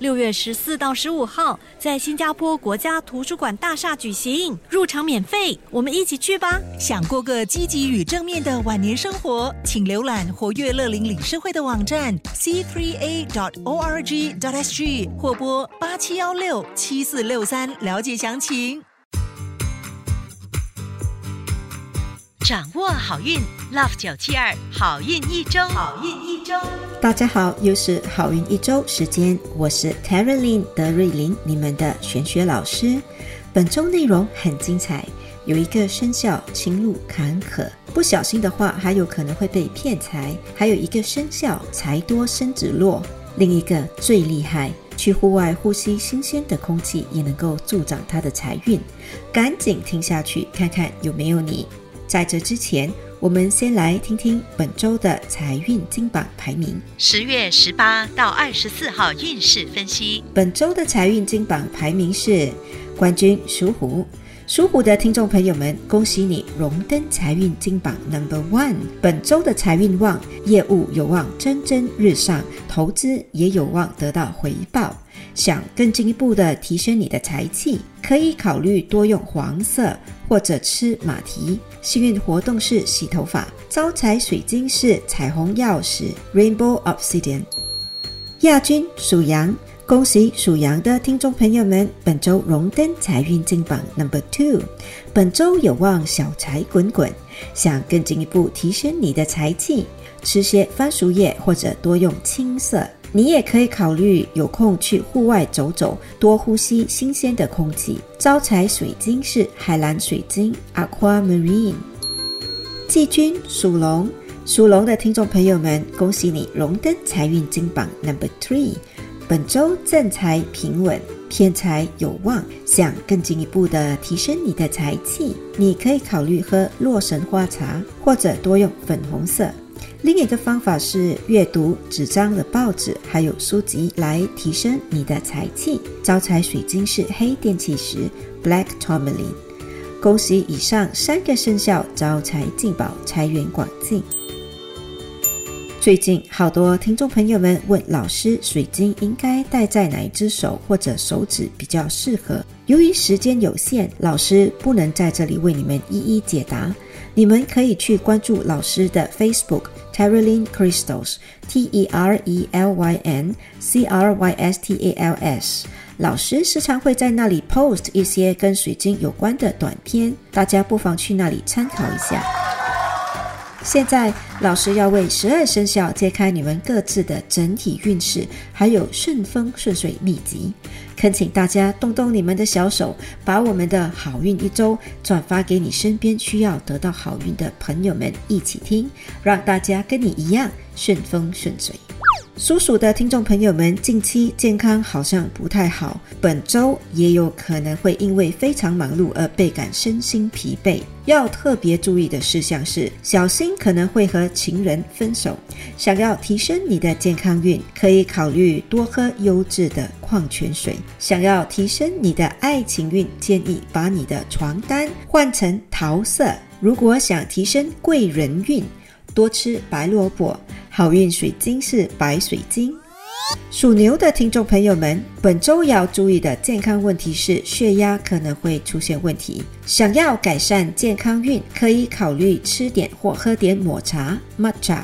六月十四到十五号，在新加坡国家图书馆大厦举行，入场免费，我们一起去吧！想过个积极与正面的晚年生活，请浏览活跃乐龄理事会的网站 c three a dot o r g dot s g 或拨八七幺六七四六三了解详情。掌握好运，Love 九七二好运一周，好运一周。大家好，又是好运一周时间，我是 t a r l y n 德瑞琳，你们的玄学老师。本周内容很精彩，有一个生肖情路坎坷，不小心的话还有可能会被骗财；还有一个生肖财多身子弱，另一个最厉害，去户外呼吸新鲜的空气也能够助长他的财运。赶紧听下去，看看有没有你。在这之前，我们先来听听本周的财运金榜排名。十月十八到二十四号运势分析。本周的财运金榜排名是冠军属虎，属虎的听众朋友们，恭喜你荣登财运金榜 Number One。本周的财运旺，业务有望蒸蒸日上，投资也有望得到回报。想更进一步的提升你的财气，可以考虑多用黄色或者吃马蹄。幸运活动是洗头发，招财水晶是彩虹钥匙 （Rainbow Obsidian）。亚军属羊，恭喜属羊的听众朋友们，本周荣登财运金榜 Number Two。本周有望小财滚滚，想更进一步提升你的财气，吃些番薯叶或者多用青色。你也可以考虑有空去户外走走，多呼吸新鲜的空气。招财水晶是海蓝水晶 （Aquamarine）。季军属龙，属龙的听众朋友们，恭喜你荣登财运金榜 Number Three。本周正财平稳，偏财有望。想更进一步的提升你的财气，你可以考虑喝洛神花茶，或者多用粉红色。另一个方法是阅读纸张的报纸，还有书籍来提升你的财气。招财水晶是黑电气石 （Black Tourmaline）。恭喜以上三个生肖招财进宝，财源广进。最近好多听众朋友们问老师，水晶应该戴在哪一只手或者手指比较适合？由于时间有限，老师不能在这里为你们一一解答。你们可以去关注老师的 Facebook。Terylin Crystals, T E R E L Y N C R Y S T A L S。老师时常会在那里 post 一些跟水晶有关的短片，大家不妨去那里参考一下。现在，老师要为十二生肖揭开你们各自的整体运势，还有顺风顺水秘籍。恳请大家动动你们的小手，把我们的好运一周转发给你身边需要得到好运的朋友们一起听，让大家跟你一样顺风顺水。属鼠的听众朋友们，近期健康好像不太好，本周也有可能会因为非常忙碌而倍感身心疲惫。要特别注意的事项是，小心可能会和情人分手。想要提升你的健康运，可以考虑多喝优质的矿泉水。想要提升你的爱情运，建议把你的床单换成桃色。如果想提升贵人运，多吃白萝卜。好运水晶是白水晶。属牛的听众朋友们，本周要注意的健康问题是血压可能会出现问题。想要改善健康运，可以考虑吃点或喝点抹茶 （matcha）。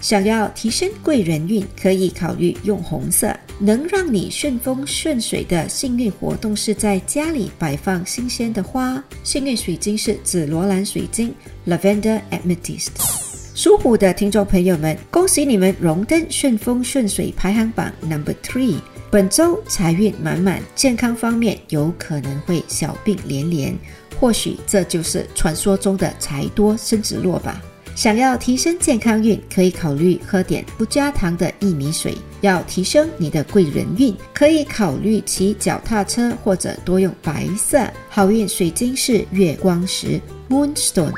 想要提升贵人运，可以考虑用红色。能让你顺风顺水的幸运活动是在家里摆放新鲜的花。幸运水晶是紫罗兰水晶 （lavender amethyst）。属虎的听众朋友们，恭喜你们荣登顺风顺水排行榜 number three。本周财运满满，健康方面有可能会小病连连，或许这就是传说中的财多身子弱吧。想要提升健康运，可以考虑喝点不加糖的薏米水。要提升你的贵人运，可以考虑骑脚踏车或者多用白色。好运水晶是月光石 （Moonstone）。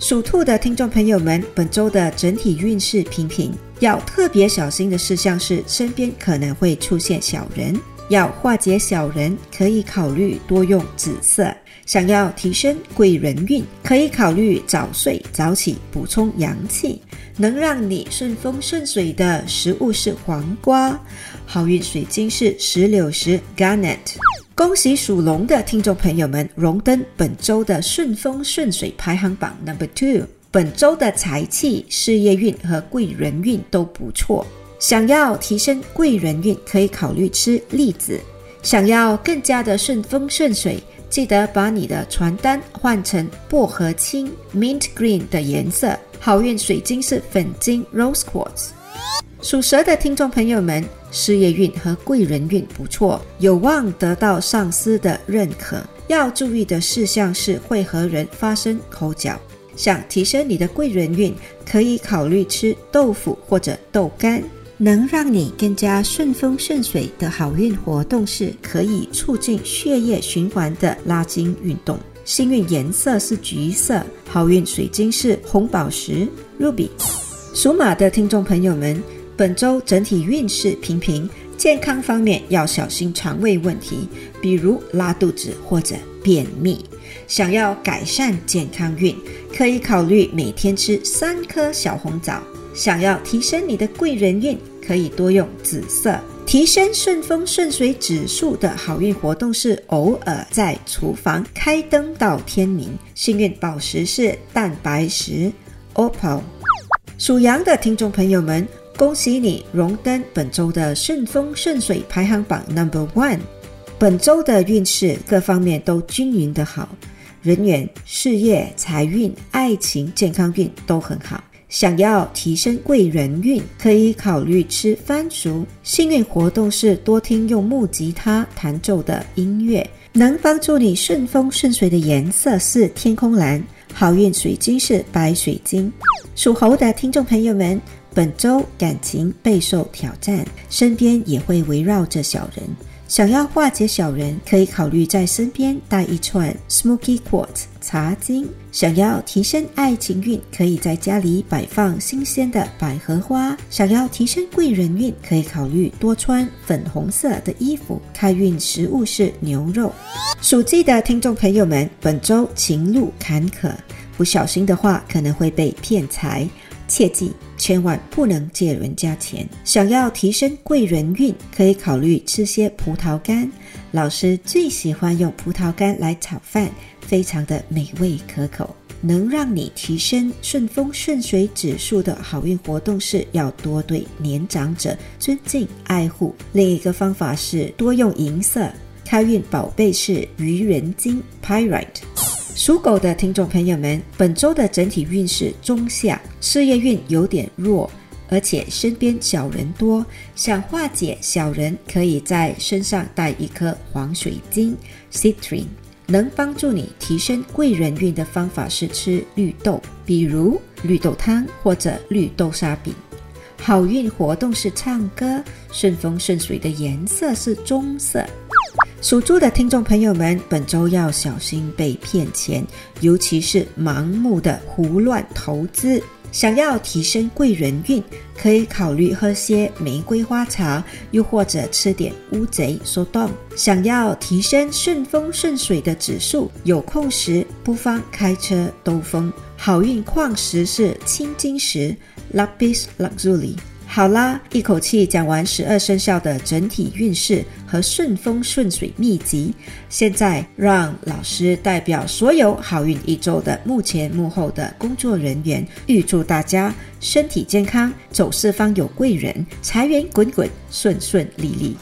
属兔的听众朋友们，本周的整体运势平平，要特别小心的事项是身边可能会出现小人。要化解小人，可以考虑多用紫色。想要提升贵人运，可以考虑早睡早起，补充阳气。能让你顺风顺水的食物是黄瓜，好运水晶是石榴石 （Garnet）。恭喜属龙的听众朋友们荣登本周的顺风顺水排行榜 Number Two。本周的财气、事业运和贵人运都不错。想要提升贵人运，可以考虑吃栗子。想要更加的顺风顺水，记得把你的床单换成薄荷青 （Mint Green） 的颜色。好运水晶是粉晶 （Rose Quartz）。属蛇的听众朋友们，事业运和贵人运不错，有望得到上司的认可。要注意的事项是会和人发生口角。想提升你的贵人运，可以考虑吃豆腐或者豆干。能让你更加顺风顺水的好运活动是可以促进血液循环的拉筋运动。幸运颜色是橘色，好运水晶是红宝石 （Ruby）。属马的听众朋友们，本周整体运势平平，健康方面要小心肠胃问题，比如拉肚子或者便秘。想要改善健康运，可以考虑每天吃三颗小红枣。想要提升你的贵人运，可以多用紫色。提升顺风顺水指数的好运活动是偶尔在厨房开灯到天明。幸运宝石是蛋白石 （Opal）。属羊的听众朋友们，恭喜你荣登本周的顺风顺水排行榜 Number One。本周的运势各方面都均匀的好，人缘、事业、财运、爱情、健康运都很好。想要提升贵人运，可以考虑吃番薯。幸运活动是多听用木吉他弹奏的音乐，能帮助你顺风顺水的颜色是天空蓝。好运水晶是白水晶。属猴的听众朋友们，本周感情备受挑战，身边也会围绕着小人。想要化解小人，可以考虑在身边带一串 Smoky Quartz 茶晶。想要提升爱情运，可以在家里摆放新鲜的百合花。想要提升贵人运，可以考虑多穿粉红色的衣服。开运食物是牛肉。属鸡的听众朋友们，本周情路坎坷，不小心的话可能会被骗财。切记，千万不能借人家钱。想要提升贵人运，可以考虑吃些葡萄干。老师最喜欢用葡萄干来炒饭，非常的美味可口。能让你提升顺风顺水指数的好运活动是要多对年长者尊敬爱护。另一个方法是多用银色。开运宝贝是愚人金 （Pyrite）。属狗的听众朋友们，本周的整体运势中下，事业运有点弱，而且身边小人多。想化解小人，可以在身上带一颗黄水晶 （Citrine），能帮助你提升贵人运的方法是吃绿豆，比如绿豆汤或者绿豆沙饼。好运活动是唱歌，顺风顺水的颜色是棕色。属猪的听众朋友们，本周要小心被骗钱，尤其是盲目的胡乱投资。想要提升贵人运，可以考虑喝些玫瑰花茶，又或者吃点乌贼说动。想要提升顺风顺水的指数，有空时不妨开车兜风。好运矿石是青金石 （Lapis Lazuli）。好啦，一口气讲完十二生肖的整体运势和顺风顺水秘籍。现在让老师代表所有好运一周的幕前幕后的工作人员，预祝大家身体健康，走四方有贵人，财源滚滚，顺顺利利。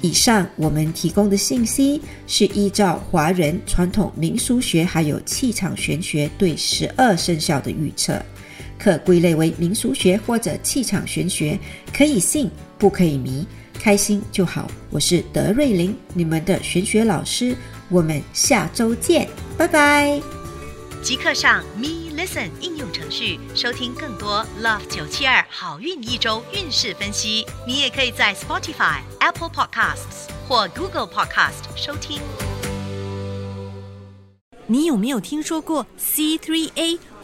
以上我们提供的信息是依照华人传统民俗学还有气场玄学对十二生肖的预测。可归类为民俗学或者气场玄学，可以信不可以迷，开心就好。我是德瑞琳，你们的玄学老师，我们下周见，拜拜。即刻上 Me。Listen 应用程序收听更多 Love 九七二好运一周运势分析。你也可以在 Spotify、Apple Podcasts 或 Google Podcast 收听。你有没有听说过 C3A